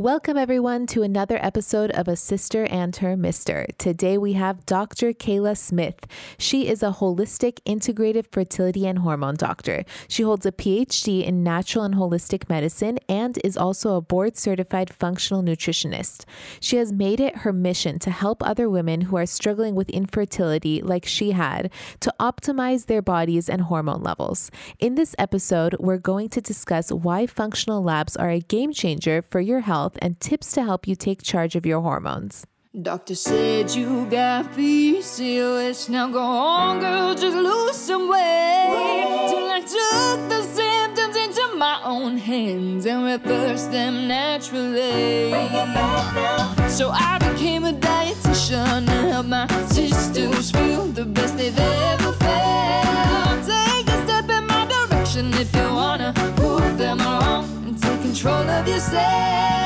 Welcome, everyone, to another episode of A Cyster and Her Mister. Today we have Dr. Kela Smith. She is a holistic, integrative fertility and hormone doctor. She holds a PhD in natural and holistic medicine and is also a board certified functional nutritionist. She has made it her mission to help other women who are struggling with infertility, like she had, to optimize their bodies and hormone levels. In this episode, we're going to discuss why functional labs are a game changer for your health health and tips to help you take charge of your hormones. Doctor said you got PCOS. Now go on, girl, just lose some weight. Till I took the symptoms into my own hands and reversed them naturally. So I became a dietitian to help my sisters feel the best they've ever felt. Take a step in my direction if you wanna prove them wrong control of yourself.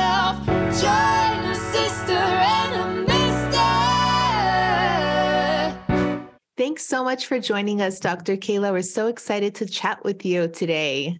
Thanks so much for joining us, Dr. Kela. We're so excited to chat with you today.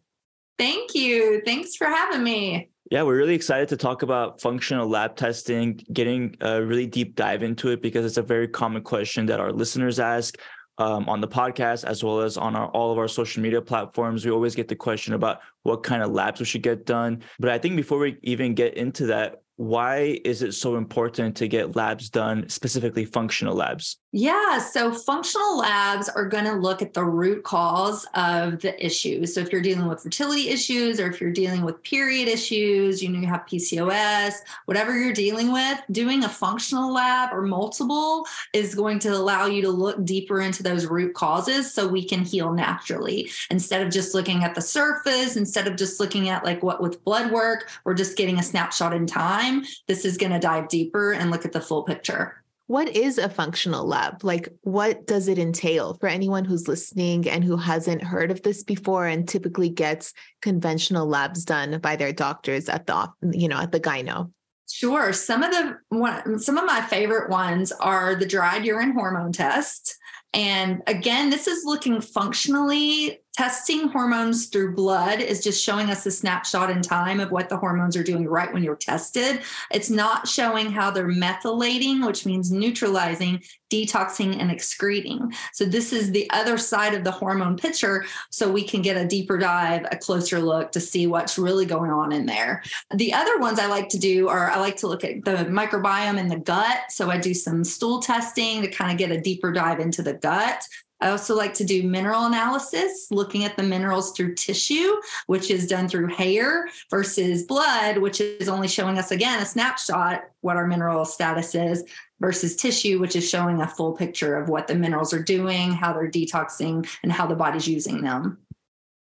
Thank you. Thanks for having me. Yeah, we're really excited to talk about functional lab testing, getting a really deep dive into it because it's a very common question that our listeners ask um, on the podcast as well as on our all of our social media platforms. We always get the question about what kind of labs we should get done. But I think before we even get into that, why is it so important to get labs done, specifically functional labs? Yeah, so functional labs are going to look at the root cause of the issue. So if you're dealing with fertility issues or if you're dealing with period issues, you know you have PCOS, whatever you're dealing with, doing a functional lab or multiple is going to allow you to look deeper into those root causes so we can heal naturally instead of just looking at the surface, instead of just looking at like what with blood work, we're just getting a snapshot in time, this is going to dive deeper and look at the full picture. What is a functional lab? Like, what does it entail for anyone who's listening and who hasn't heard of this before and typically gets conventional labs done by their doctors at the, you know, at the gyno? Sure. Some of the some of my favorite ones are the dried urine hormone test. And again, this is looking functionally testing hormones through blood is just showing us a snapshot in time of what the hormones are doing right when you're tested. It's not showing how they're methylating, which means neutralizing, detoxing, and excreting. So, this is the other side of the hormone picture. So, we can get a deeper dive, a closer look to see what's really going on in there. The other ones I like to do are I like to look at the microbiome in the gut. So, I do some stool testing to kind of get a deeper dive into the gut. I also like to do mineral analysis, looking at the minerals through tissue, which is done through hair, versus blood, which is only showing us again a snapshot what our mineral status is, versus tissue, which is showing a full picture of what the minerals are doing, how they're detoxing, and how the body's using them.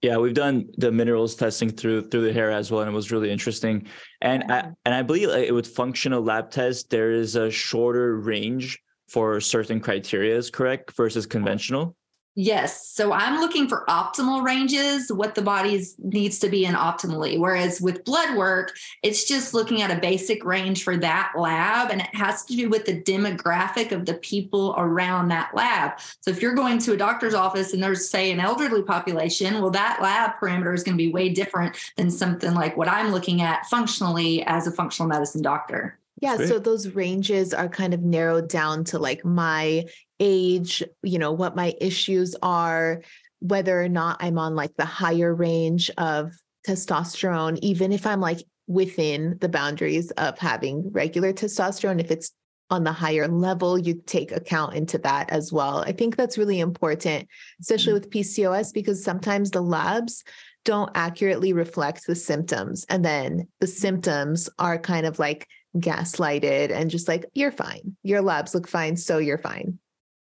Yeah, we've done the minerals testing through through the hair as well, and it was really interesting. And I mm-hmm. and I believe with functional lab tests, there is a shorter range for certain criteria is correct versus conventional? Yes. So I'm looking for optimal ranges, what the body needs to be in optimally. Whereas with blood work, it's just looking at a basic range for that lab. And it has to do with the demographic of the people around that lab. So if you're going to a doctor's office and there's, say, an elderly population, well, that lab parameter is going to be way different than something like what I'm looking at functionally as a functional medicine doctor. Yeah, so those ranges are kind of narrowed down to like my age, you know, what my issues are, whether or not I'm on like the higher range of testosterone, even if I'm like within the boundaries of having regular testosterone, if it's on the higher level, you take account into that as well. I think that's really important, especially mm-hmm. with PCOS, because sometimes the labs don't accurately reflect the symptoms. And then the symptoms are kind of like gaslighted and just like, you're fine. Your labs look fine. So you're fine.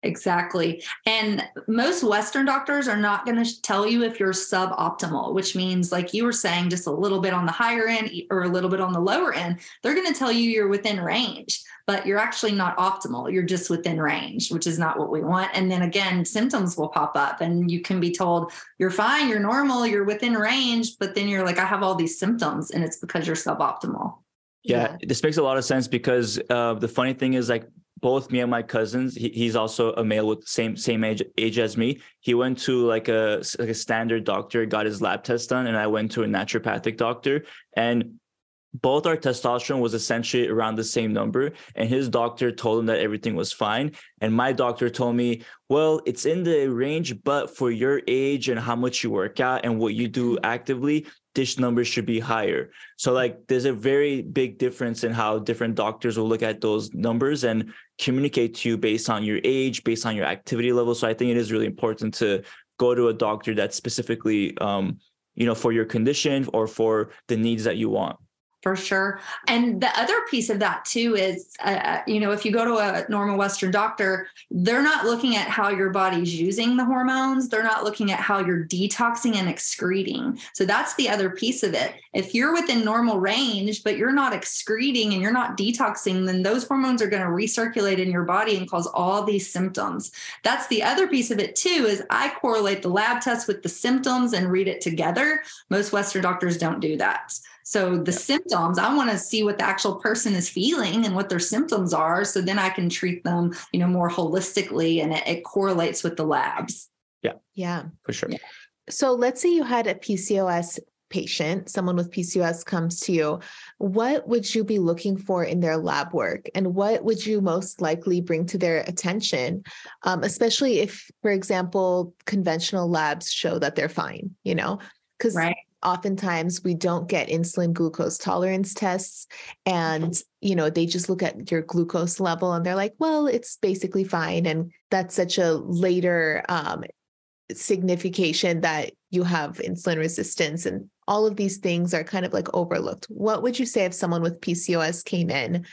Exactly. And most Western doctors are not going to tell you if you're suboptimal, which means, like you were saying, just a little bit on the higher end or a little bit on the lower end. They're going to tell you you're within range, but you're actually not optimal. You're just within range, which is not what we want. And then again, symptoms will pop up and you can be told you're fine, you're normal, you're within range. But then you're like, I have all these symptoms and it's because you're suboptimal. Yeah, yeah, this makes a lot of sense because uh, the funny thing is like both me and my cousins. He, he's also a male with same same age age as me. He went to like a like a standard doctor, got his lab test done, and I went to a naturopathic doctor. And both our testosterone was essentially around the same number and his doctor told him that everything was fine. And my doctor told me well it's in the range but for your age and how much you work out and what you do actively this number should be higher. So like there's a very big difference in how different doctors will look at those numbers and communicate to you based on your age based on your activity level. So i think it is really important to go to a doctor that's specifically um, you know for your condition or for the needs that you want for sure. And the other piece of that too is, uh, uh, you know, if you go to a normal Western doctor, they're not looking at how your body's using the hormones. They're not looking at how you're detoxing and excreting. So that's the other piece of it. If you're within normal range, but you're not excreting and you're not detoxing, then those hormones are going to recirculate in your body and cause all these symptoms. That's the other piece of it too, is I correlate the lab test with the symptoms and read it together. Most Western doctors don't do that. So the yeah. symptoms, I want to see what the actual person is feeling and what their symptoms are. So then I can treat them, you know, more holistically and it, it correlates with the labs. Yeah. Yeah. For sure. Yeah. So let's say you had a PCOS patient, someone with PCOS comes to you, what would you be looking for in their lab work? And what would you most likely bring to their attention? Um, especially if, for example, conventional labs show that they're fine, you know? Because right oftentimes we don't get insulin glucose tolerance tests and you know they just look at your glucose level and they're like well it's basically fine. And that's such a later um, signification that you have insulin resistance and all of these things are kind of like overlooked. What would you say if someone with pcos came in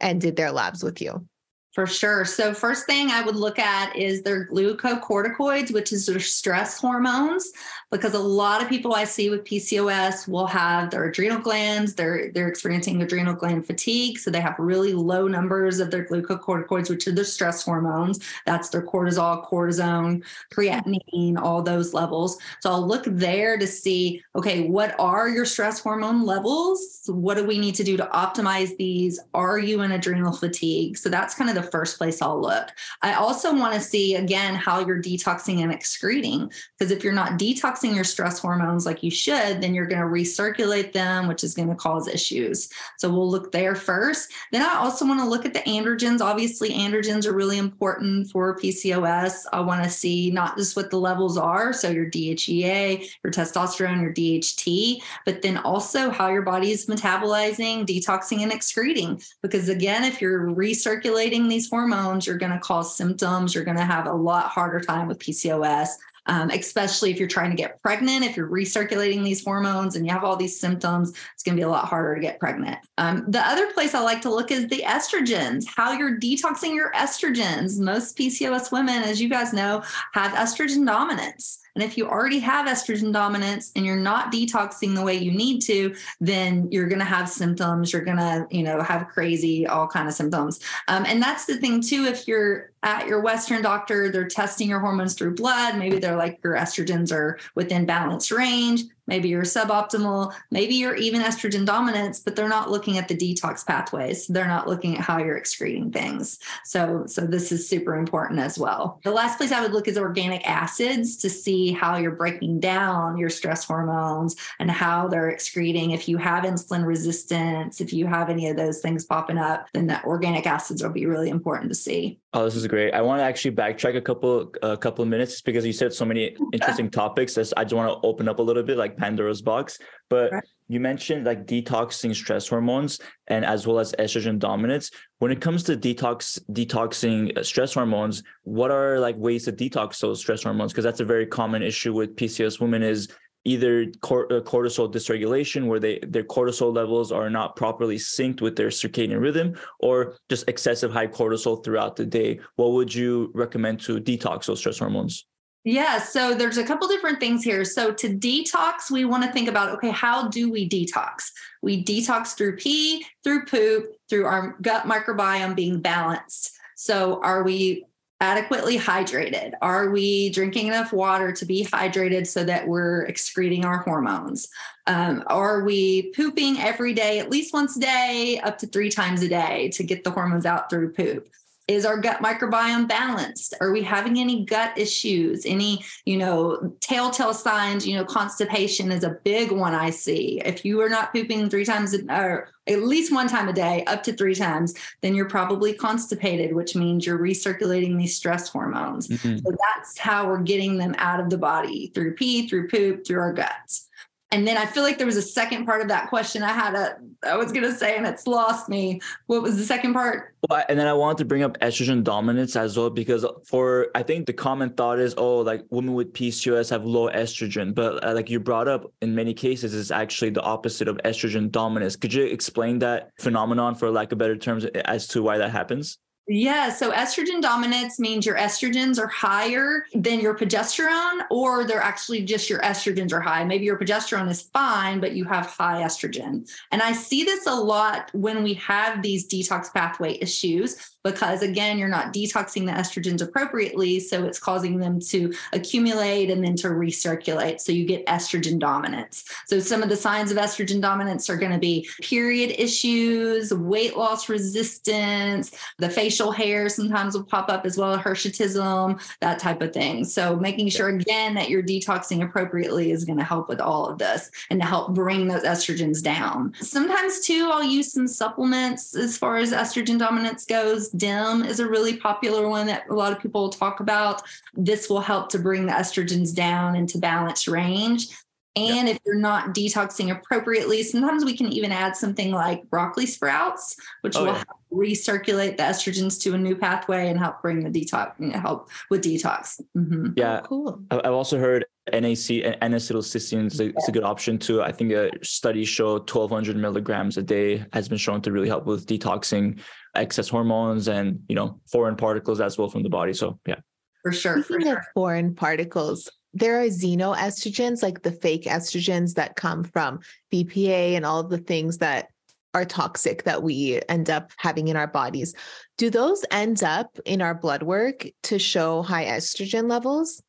and did their labs with you? For sure. So, first thing I would look at is their glucocorticoids, which is their stress hormones, because a lot of people I see with PCOS will have their adrenal glands, they're they're experiencing adrenal gland fatigue, so they have really low numbers of their glucocorticoids, which are their stress hormones. That's their cortisol, cortisone, creatinine, all those levels. So, I'll look there to see, okay, what are your stress hormone levels? What do we need to do to optimize these? Are you in adrenal fatigue? So that's kind of the first place I'll look. I also want to see again how you're detoxing and excreting because if you're not detoxing your stress hormones like you should, then you're going to recirculate them, which is going to cause issues. So we'll look there first. Then I also want to look at the androgens. Obviously, androgens are really important for PCOS. I want to see not just what the levels are, so your DHEA, your testosterone, your DHT, but then also how your body is metabolizing, detoxing, and excreting. Because again, if you're recirculating these hormones, you're going to cause symptoms. You're going to have a lot harder time with PCOS. Um, especially if you're trying to get pregnant, if you're recirculating these hormones and you have all these symptoms, it's going to be a lot harder to get pregnant. Um, the other place I like to look is the estrogens, how you're detoxing your estrogens. Most PCOS women, as you guys know, have estrogen dominance. And if you already have estrogen dominance and you're not detoxing the way you need to, then you're going to have symptoms. You're going to, you know, have crazy, all kind of symptoms. Um, and that's the thing too. If you're at your Western doctor, they're testing your hormones through blood. Maybe they're like your estrogens are within balance range maybe you're suboptimal, maybe you're even estrogen dominance, but they're not looking at the detox pathways. They're not looking at how you're excreting things. So, so this is super important as well. The last place I would look is organic acids to see how you're breaking down your stress hormones and how they're excreting. If you have insulin resistance, if you have any of those things popping up, then the organic acids will be really important to see. Oh, this is great. I want to actually backtrack a couple a couple of minutes because you said so many interesting topics. I just want to open up a little bit, like Pandora's box. But right. you mentioned like detoxing stress hormones and as well as estrogen dominance. When it comes to detox detoxing uh, stress hormones, what are like ways to detox those stress hormones? Because that's a very common issue with PCOS women is either uh, cortisol dysregulation where they their cortisol levels are not properly synced with their circadian rhythm or just excessive high cortisol throughout the day what would you recommend to detox those stress hormones yeah, so there's a couple different things here. So to detox, we want to think about okay, how do we detox? We detox through pee, through poop, through our gut microbiome being balanced. So are we adequately hydrated? Are we drinking enough water to be hydrated so that we're excreting our hormones? Um, are we pooping every day, at least once a day, up to three times a day to get the hormones out through poop? Is our gut microbiome balanced? Are we having any gut issues? Any, you know, telltale signs? You know, constipation is a big one I see. If you are not pooping three times or at least one time a day, up to three times, then you're probably constipated, which means you're recirculating these stress hormones. Mm-hmm. So that's how we're getting them out of the body through pee, through poop, through our guts. And then I feel like there was a second part of that question I had a I was gonna say and it's lost me. What was the second part? Well, and then I wanted to bring up estrogen dominance as well because for I think the common thought is oh like women with PCOS have low estrogen, but uh, like you brought up in many cases is actually the opposite of estrogen dominance. Could you explain that phenomenon for lack of better terms as to why that happens? Yeah. So estrogen dominance means your estrogens are higher than your progesterone, or they're actually just your estrogens are high. Maybe your progesterone is fine, but you have high estrogen. And I see this a lot when we have these detox pathway issues because again you're not detoxing the estrogens appropriately so it's causing them to accumulate and then to recirculate so you get estrogen dominance. So some of the signs of estrogen dominance are going to be period issues weight loss resistance the facial hair sometimes will pop up as well hirsutism that type of thing. So making sure again that you're detoxing appropriately is going to help with all of this and to help bring those estrogens down. Sometimes too i'll use some supplements as far as estrogen dominance goes DIM is a really popular one that a lot of people talk about. This will help to bring the estrogens down into balance range. And yep. if you're not detoxing appropriately, sometimes we can even add something like broccoli sprouts, which oh, will yeah. recirculate the estrogens to a new pathway and help bring the detox, you know, help with detox. Mm-hmm. Yeah, oh, cool. I've also heard NAC and N-acetylcysteine is a, yeah. a good option too. I think a study show 1,200 milligrams a day has been shown to really help with detoxing excess hormones and you know foreign particles as well from the body. So yeah, for sure. Speaking for sure. of foreign particles, there are xenoestrogens, like the fake estrogens that come from BPA and all of the things that are toxic that we end up having in our bodies. Do those end up in our blood work to show high estrogen levels?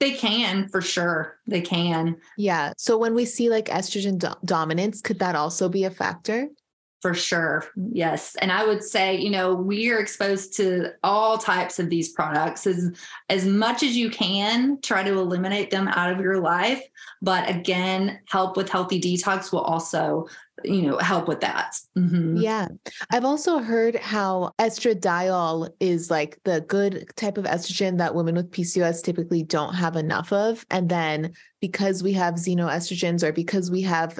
They can for sure. They can. Yeah. So when we see like estrogen do- dominance, could that also be a factor? For sure. Yes. And I would say, you know, we are exposed to all types of these products as as much as you can, try to eliminate them out of your life. But again, help with healthy detox will also, you know, help with that. Mm-hmm. Yeah. I've also heard how estradiol is like the good type of estrogen that women with PCOS typically don't have enough of. And then because we have xenoestrogens or because we have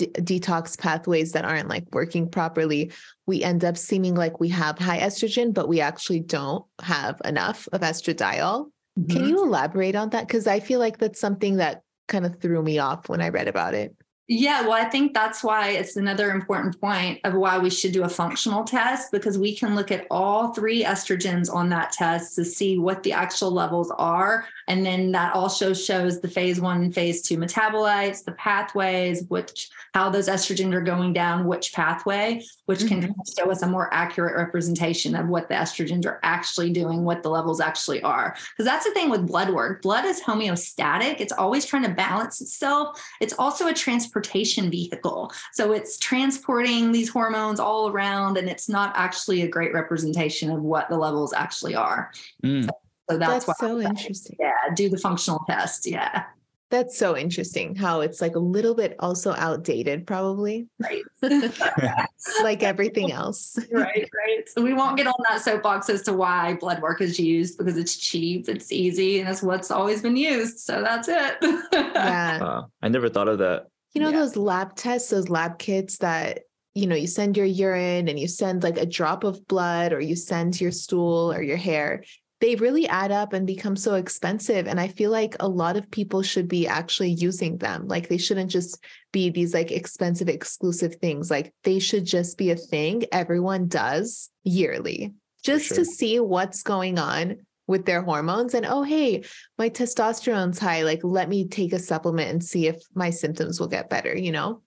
detox pathways that aren't like working properly, we end up seeming like we have high estrogen, but we actually don't have enough of estradiol. Mm-hmm. Can you elaborate on that? Because I feel like that's something that kind of threw me off when I read about it. Yeah, well, I think that's why it's another important point of why we should do a functional test because we can look at all three estrogens on that test to see what the actual levels are. And then that also shows the phase one and phase two metabolites, the pathways, which how those estrogens are going down, which pathway, which can mm-hmm. show us a more accurate representation of what the estrogens are actually doing, what the levels actually are. Because that's the thing with blood work. Blood is homeostatic, it's always trying to balance itself. It's also a transportation vehicle. So it's transporting these hormones all around, and it's not actually a great representation of what the levels actually are. Mm. So, so that's, that's so interesting. Yeah, do the functional test. Yeah. That's so interesting how it's like a little bit also outdated, probably. Right. like everything else. right, right. So we won't get on that soapbox as to why blood work is used because it's cheap, it's easy, and it's what's always been used. So that's it. yeah. Uh, I never thought of that. You know, yeah. those lab tests, those lab kits that you know, you send your urine and you send like a drop of blood or you send your stool or your hair they really add up and become so expensive and i feel like a lot of people should be actually using them like they shouldn't just be these like expensive exclusive things like they should just be a thing everyone does yearly just sure. to see what's going on with their hormones and oh hey my testosterone's high like let me take a supplement and see if my symptoms will get better you know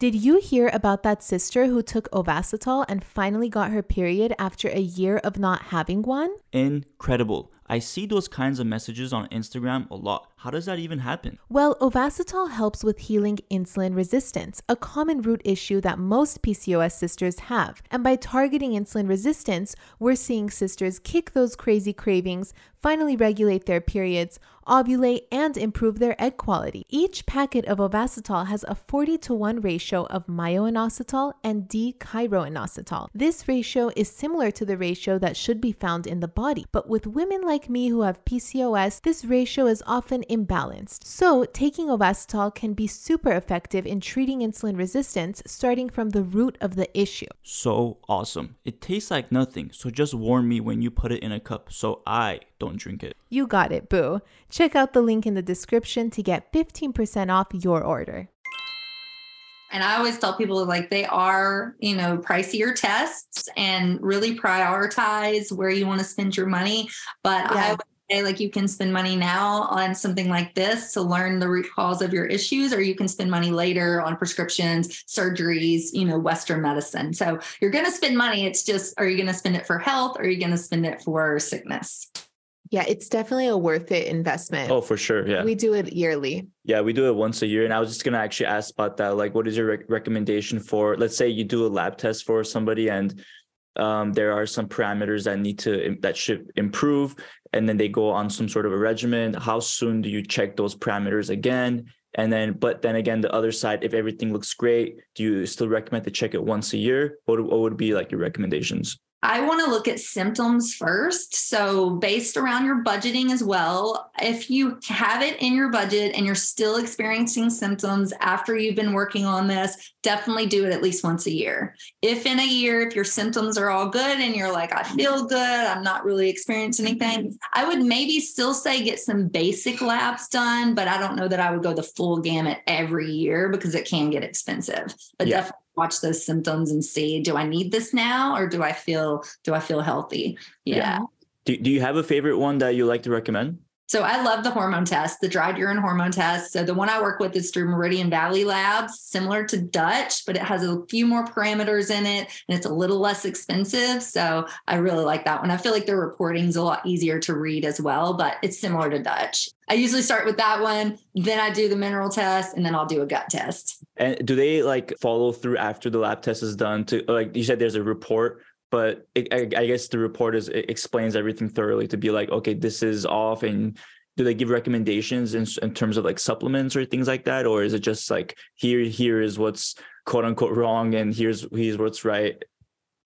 did you hear about that sister who took Ovasitol and finally got her period after a year of not having one? Incredible. I see those kinds of messages on Instagram a lot. How does that even happen? Well, Ovasitol helps with healing insulin resistance, a common root issue that most PCOS sisters have. And by targeting insulin resistance, we're seeing sisters kick those crazy cravings, finally regulate their periods, ovulate, and improve their egg quality. Each packet of Ovasitol has a 40 to 1 ratio of myo-inositol and D-chiroinositol. This ratio is similar to the ratio that should be found in the body, but with women like me who have PCOS, this ratio is often imbalanced. So, taking Ovasitol can be super effective in treating insulin resistance starting from the root of the issue. So awesome. It tastes like nothing, so just warn me when you put it in a cup so I don't drink it. You got it, boo. Check out the link in the description to get 15% off your order. And I always tell people like they are, you know, pricier tests and really prioritize where you want to spend your money. But Yeah. I would say like you can spend money now on something like this to learn the root cause of your issues, or you can spend money later on prescriptions, surgeries, you know, Western medicine. So you're going to spend money. It's just, are you going to spend it for health or are you going to spend it for sickness? Yeah, it's definitely a worth it investment. Oh, for sure. Yeah. We do it yearly. Yeah, we do it once a year. And I was just going to actually ask about that. Like, what is your rec- recommendation for, let's say you do a lab test for somebody and um, there are some parameters that need to, that should improve. And then they go on some sort of a regimen. How soon do you check those parameters again? And then, but then again, the other side, if everything looks great, do you still recommend to check it once a year? What, what would be like your recommendations? I want to look at symptoms first. So, based around your budgeting as well, if you have it in your budget and you're still experiencing symptoms after you've been working on this, definitely do it at least once a year. If in a year, if your symptoms are all good and you're like, I feel good, I'm not really experiencing mm-hmm. anything, I would maybe still say get some basic labs done, but I don't know that I would go the full gamut every year because it can get expensive. But Yeah. definitely watch those symptoms and see do I need this now or do I feel do I feel healthy? Yeah. Yeah. Do, do you have a favorite one that you like to recommend? So I love the hormone test, the dried urine hormone test. So the one I work with is through Meridian Valley Labs, similar to Dutch, but it has a few more parameters in it and it's a little less expensive. So I really like that one. I feel like their reporting is a lot easier to read as well, but it's similar to Dutch. I usually start with that one, then I do the mineral test, and then I'll do a gut test. And do they like follow through after the lab test is done to like you said there's a report, but it, I, I guess the report is explains everything thoroughly to be like, okay, this is off and do they give recommendations in, in terms of like supplements or things like that? Or is it just like here, here is what's quote unquote wrong and here's here's what's right?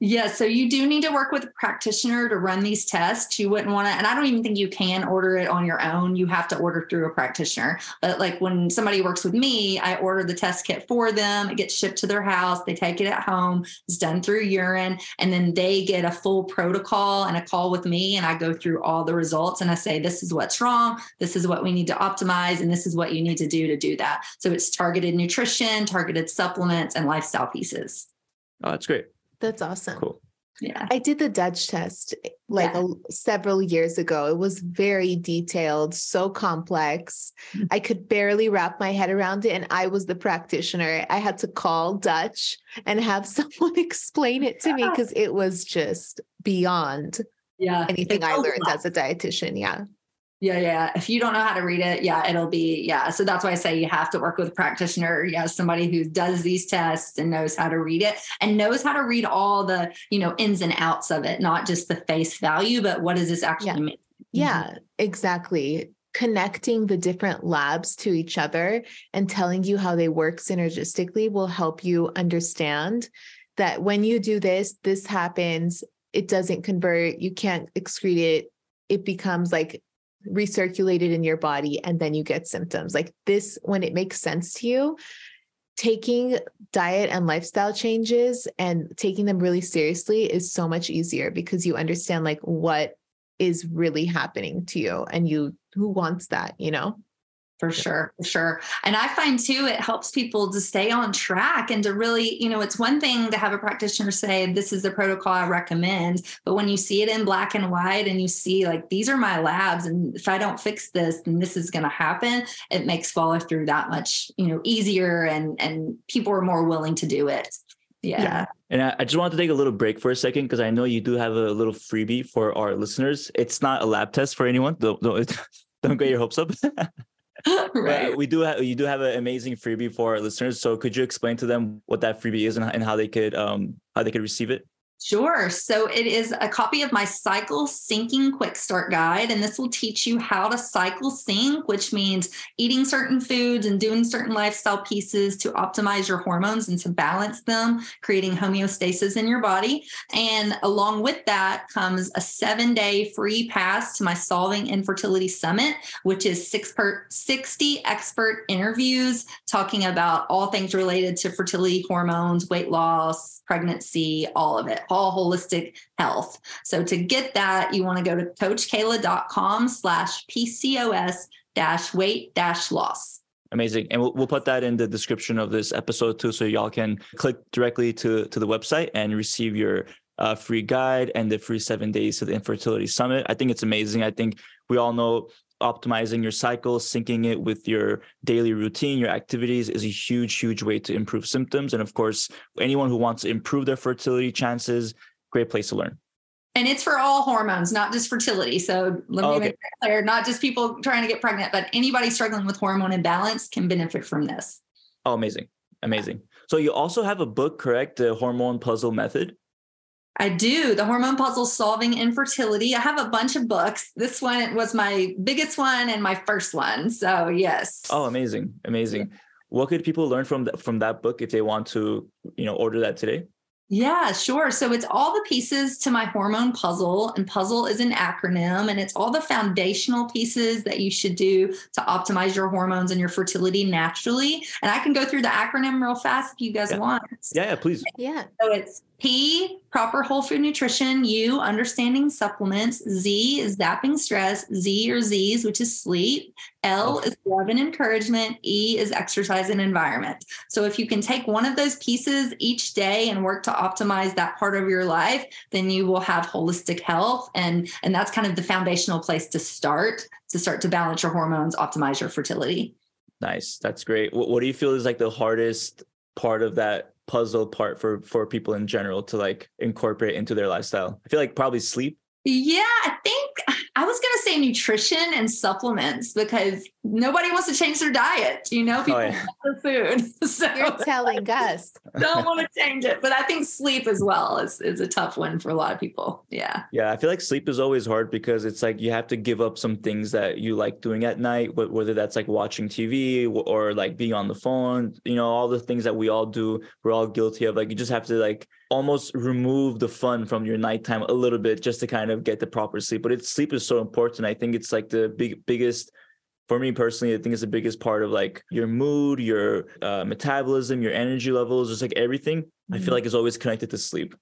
Yeah, so you do need to work with a practitioner to run these tests. You wouldn't want to, and I don't even think you can order it on your own. You have to order through a practitioner. But like when somebody works with me, I order the test kit for them. It gets shipped to their house. They take it at home. It's done through urine. And then they get a full protocol and a call with me. And I go through all the results and I say, this is what's wrong. This is what we need to optimize. And this is what you need to do to do that. So it's targeted nutrition, targeted supplements, and lifestyle pieces. Oh, that's great. That's awesome. Cool. Yeah. I did the Dutch test like Yeah. a, several years ago. It was very detailed, so complex. Mm. I could barely wrap my head around it. And I was the practitioner. I had to call Dutch and have someone explain it to me because it was just beyond Yeah. anything I learned lot. as a dietitian. Yeah. Yeah, yeah. If you don't know how to read it, yeah, it'll be, yeah. So that's why I say you have to work with a practitioner. Yeah, somebody who does these tests and knows how to read it and knows how to read all the, you know, ins and outs of it, not just the face value, but what does this actually Yeah. mean? Mm-hmm. Yeah, exactly. Connecting the different labs to each other and telling you how they work synergistically will help you understand that when you do this, this happens, it doesn't convert, you can't excrete it, it becomes like recirculated in your body, and then you get symptoms. Like this, when it makes sense to you, taking diet and lifestyle changes and taking them really seriously is so much easier because you understand like what is really happening to you and you who wants that you know For sure, for sure. And I find too, it helps people to stay on track and to really, you know, it's one thing to have a practitioner say, this is the protocol I recommend. But when you see it in black and white and you see, like, these are my labs, and if I don't fix this, then this is going to happen, it makes follow through that much, you know, easier and, and people are more willing to do it. Yeah. Yeah. And I, I just wanted to take a little break for a second because I know you do have a little freebie for our listeners. It's not a lab test for anyone. Don't don't, don't get your hopes up. right. we do have you do have an amazing freebie for our listeners. So could you explain to them what that freebie is and, and how they could um how they could receive it? Sure. So it is a copy of my cycle syncing quick start guide. And this will teach you how to cycle sync, which means eating certain foods and doing certain lifestyle pieces to optimize your hormones and to balance them, creating homeostasis in your body. And along with that comes a seven day free pass to my Solving Infertility Summit, which is six per 60 expert interviews talking about all things related to fertility hormones, weight loss, pregnancy, all of it all holistic health. So to get that, you want to go to coachkela.com slash PCOS dash weight dash loss. Amazing. And we'll, we'll put that in the description of this episode too. So y'all can click directly to, to the website and receive your uh, free guide and the free seven days to the infertility summit. I think it's amazing. I think we all know optimizing your cycle, syncing it with your daily routine, your activities is a huge, huge way to improve symptoms. And of course, anyone who wants to improve their fertility chances, great place to learn. And it's for all hormones, not just fertility. So let me oh, okay. make that clear. Not just people trying to get pregnant, but anybody struggling with hormone imbalance can benefit from this. Oh, amazing. Amazing. So you also have a book, correct? The hormone puzzle method. I do. The hormone puzzle solving infertility. I have a bunch of books. This one was my biggest one and my first one. So, yes. Oh, amazing. Amazing. What could people learn from the, from that book if they want to, you know, order that today? Yeah, sure. So it's all the pieces to my hormone puzzle, and puzzle is an acronym, and it's all the foundational pieces that you should do to optimize your hormones and your fertility naturally. And I can go through the acronym real fast if you guys yeah. want. Yeah, yeah, please. Yeah. So it's P, proper whole food nutrition. U, understanding supplements. Z is zapping stress. Z or Z's, which is sleep. L is love and encouragement. E is exercise and environment. So if you can take one of those pieces each day and work to optimize that part of your life, then you will have holistic health. And, and that's kind of the foundational place to start, to start to balance your hormones, optimize your fertility. Nice. That's great. What, what do you feel is like the hardest part of that puzzle part for for people in general to like incorporate into their lifestyle? I feel like probably sleep. Yeah, I think I was going to say nutrition and supplements because nobody wants to change their diet. You know, oh, people oh, yeah. want the food. So You're telling us. don't want to change it. But I think sleep as well is, is a tough one for a lot of people. Yeah. Yeah. I feel like sleep is always hard because it's like you have to give up some things that you like doing at night, whether that's like watching TV or like being on the phone, you know, all the things that we all do, we're all guilty of. Like you just have to like almost remove the fun from your nighttime a little bit just to kind of get the proper sleep. But it's sleep is so important. I think it's like the big biggest for me personally, I think it's the biggest part of like your mood, your uh, metabolism, your energy levels, just like everything. Mm-hmm. I feel mm-hmm. like is always connected to sleep.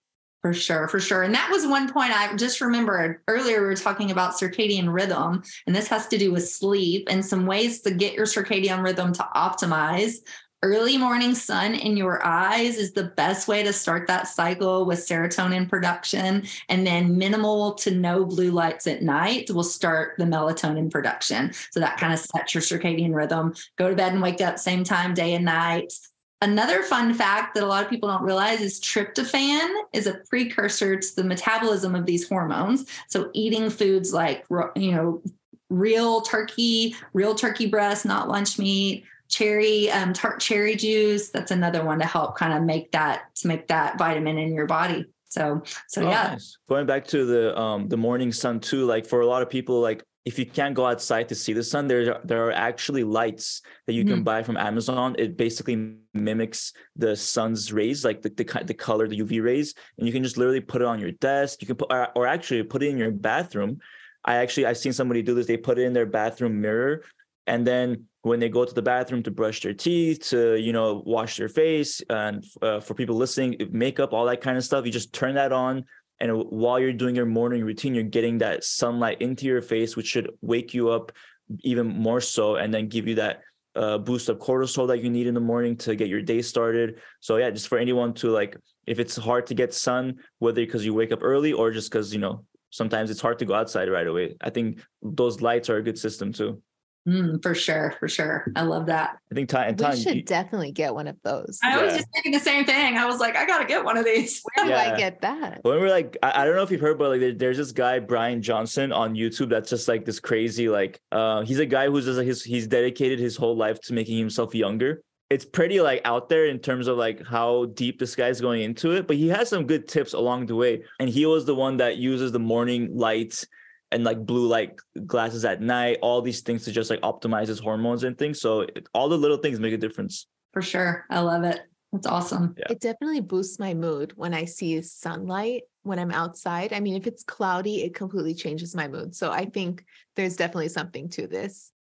For sure, for sure. And that was one point I just remembered earlier. We were talking about circadian rhythm, and this has to do with sleep and some ways to get your circadian rhythm to optimize early morning sun in your eyes is the best way to start that cycle with serotonin production. And then minimal to no blue lights at night will start the melatonin production. So that kind of sets your circadian rhythm. Go to bed and wake up same time, day and night. Another fun fact that a lot of people don't realize is tryptophan is a precursor to the metabolism of these hormones. So eating foods like, you know, real turkey, real turkey breast, not lunch meat, cherry um, tart cherry juice. That's another one to help kind of make that to make that vitamin in your body. So so oh, yeah. nice. going back to the um the morning sun too like for a lot of people like if you can't go outside to see the sun there there are actually lights that you mm-hmm. can buy from amazon. It basically mimics the sun's rays like the, the the color the uv rays and you can just literally put it on your desk. You can put or, or actually put it in your bathroom. I actually i've seen somebody do this. They put it in their bathroom mirror and then when they go to the bathroom to brush their teeth to you know wash their face and uh, for people listening makeup all that kind of stuff you just turn that on and while you're doing your morning routine you're getting that sunlight into your face which should wake you up even more so and then give you that uh, boost of cortisol that you need in the morning to get your day started. So yeah just for anyone to like if it's hard to get sun whether because you wake up early or just because you know sometimes it's hard to go outside right away i think those lights are a good system too Mm, for sure, for sure. I love that. I think time and We should you- definitely get one of those. I was just thinking the same thing. I was like, I gotta get one of these. Where do Yeah. I get that? when we're like, I, I don't know if you've heard, but like, there, there's this guy Bryan Johnson on YouTube that's just like this crazy, like, uh, he's a guy who's just like his, he's dedicated his whole life to making himself younger. It's pretty like out there in terms of like how deep this guy's going into it, but he has some good tips along the way. And he was the one that uses the morning light and like blue light glasses at night, all these things to just like optimize his hormones and things. So it, all the little things make a difference. For sure. I love it. That's awesome. Yeah. It definitely boosts my mood when I see sunlight when I'm outside. I mean, if it's cloudy, it completely changes my mood. So I think there's definitely something to this.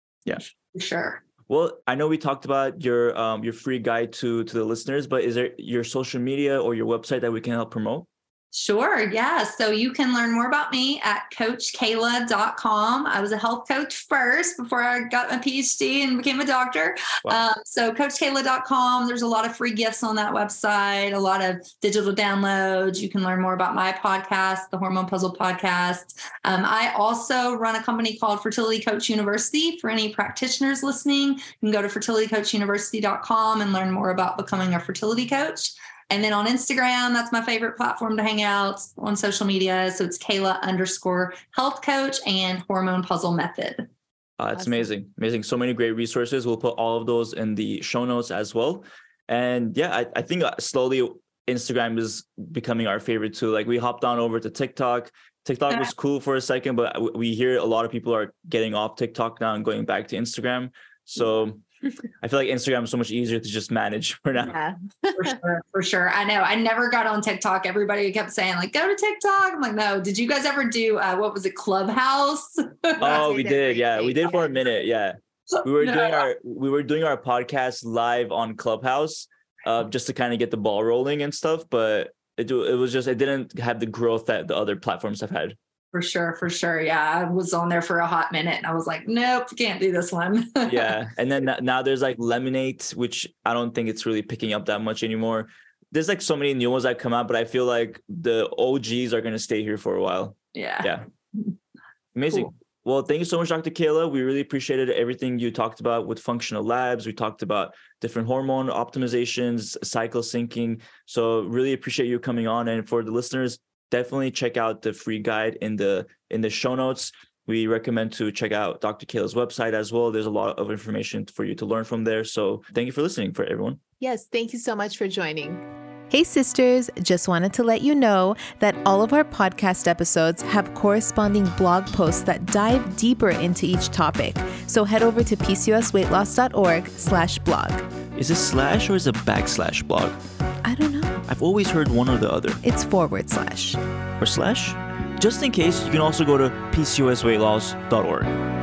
For sure. Well, I know we talked about your um your free guide to to the listeners, but is there your social media or your website that we can help promote? Sure. Yeah. So you can learn more about me at coachkela.com. I was a health coach first before I got my PhD and became a doctor. Wow. Um, so coachkela.com. There's a lot of free gifts on that website, a lot of digital downloads. You can learn more about my podcast, the Hormone Puzzle Podcast. Um, I also run a company called Fertility Coach University. For any practitioners listening, you can go to fertilitycoachuniversity.com and learn more about becoming a fertility coach. And then on Instagram, that's my favorite platform to hang out on social media. So it's Kela underscore health coach and hormone puzzle method. Uh, it's Awesome. amazing, amazing. So many great resources. We'll put all of those in the show notes as well. And yeah, I, I think uh, slowly Instagram is becoming our favorite too. Like we hopped on over to TikTok. TikTok was cool for a second, but we hear a lot of people are getting off TikTok now and going back to Instagram. So I feel like Instagram is so much easier to just manage for now. Yeah. For sure. For sure. I know. I never got on TikTok. Everybody kept saying, like, go to TikTok. I'm like, no. Did you guys ever do uh, what was it, Clubhouse? Oh, we did. Yeah, we did for a minute. Yeah. we were No. doing our we were doing our podcast live on Clubhouse, uh, just to kind of get the ball rolling and stuff. But it it was just it didn't have the growth that the other platforms have had. For sure. For sure. Yeah. I was on there for a hot minute and I was like, nope, can't do this one. Yeah, and then n- now there's like Lemon8, which I don't think it's really picking up that much anymore. There's like so many new ones that come out, but I feel like the OGs are gonna stay here for a while. yeah. Yeah. Amazing. Cool. Well, thank you so much, Dr. Kela. We really appreciated everything you talked about with functional labs. We talked about different hormone optimizations, cycle syncing. So really appreciate you coming on. And for the listeners, definitely check out the free guide in the in the show notes. We recommend to check out Dr. Kela's website as well. There's a lot of information for you to learn from there. So thank you for listening for everyone. Yes. Thank you so much for joining. Hey, sisters, just wanted to let you know that all of our podcast episodes have corresponding blog posts that dive deeper into each topic. So head over to pcosweightloss.org slash blog. Is it slash or is it backslash blog? I don't know. I've always heard one or the other. It's forward slash. Or slash? Just in case, you can also go to pcosweightloss.org.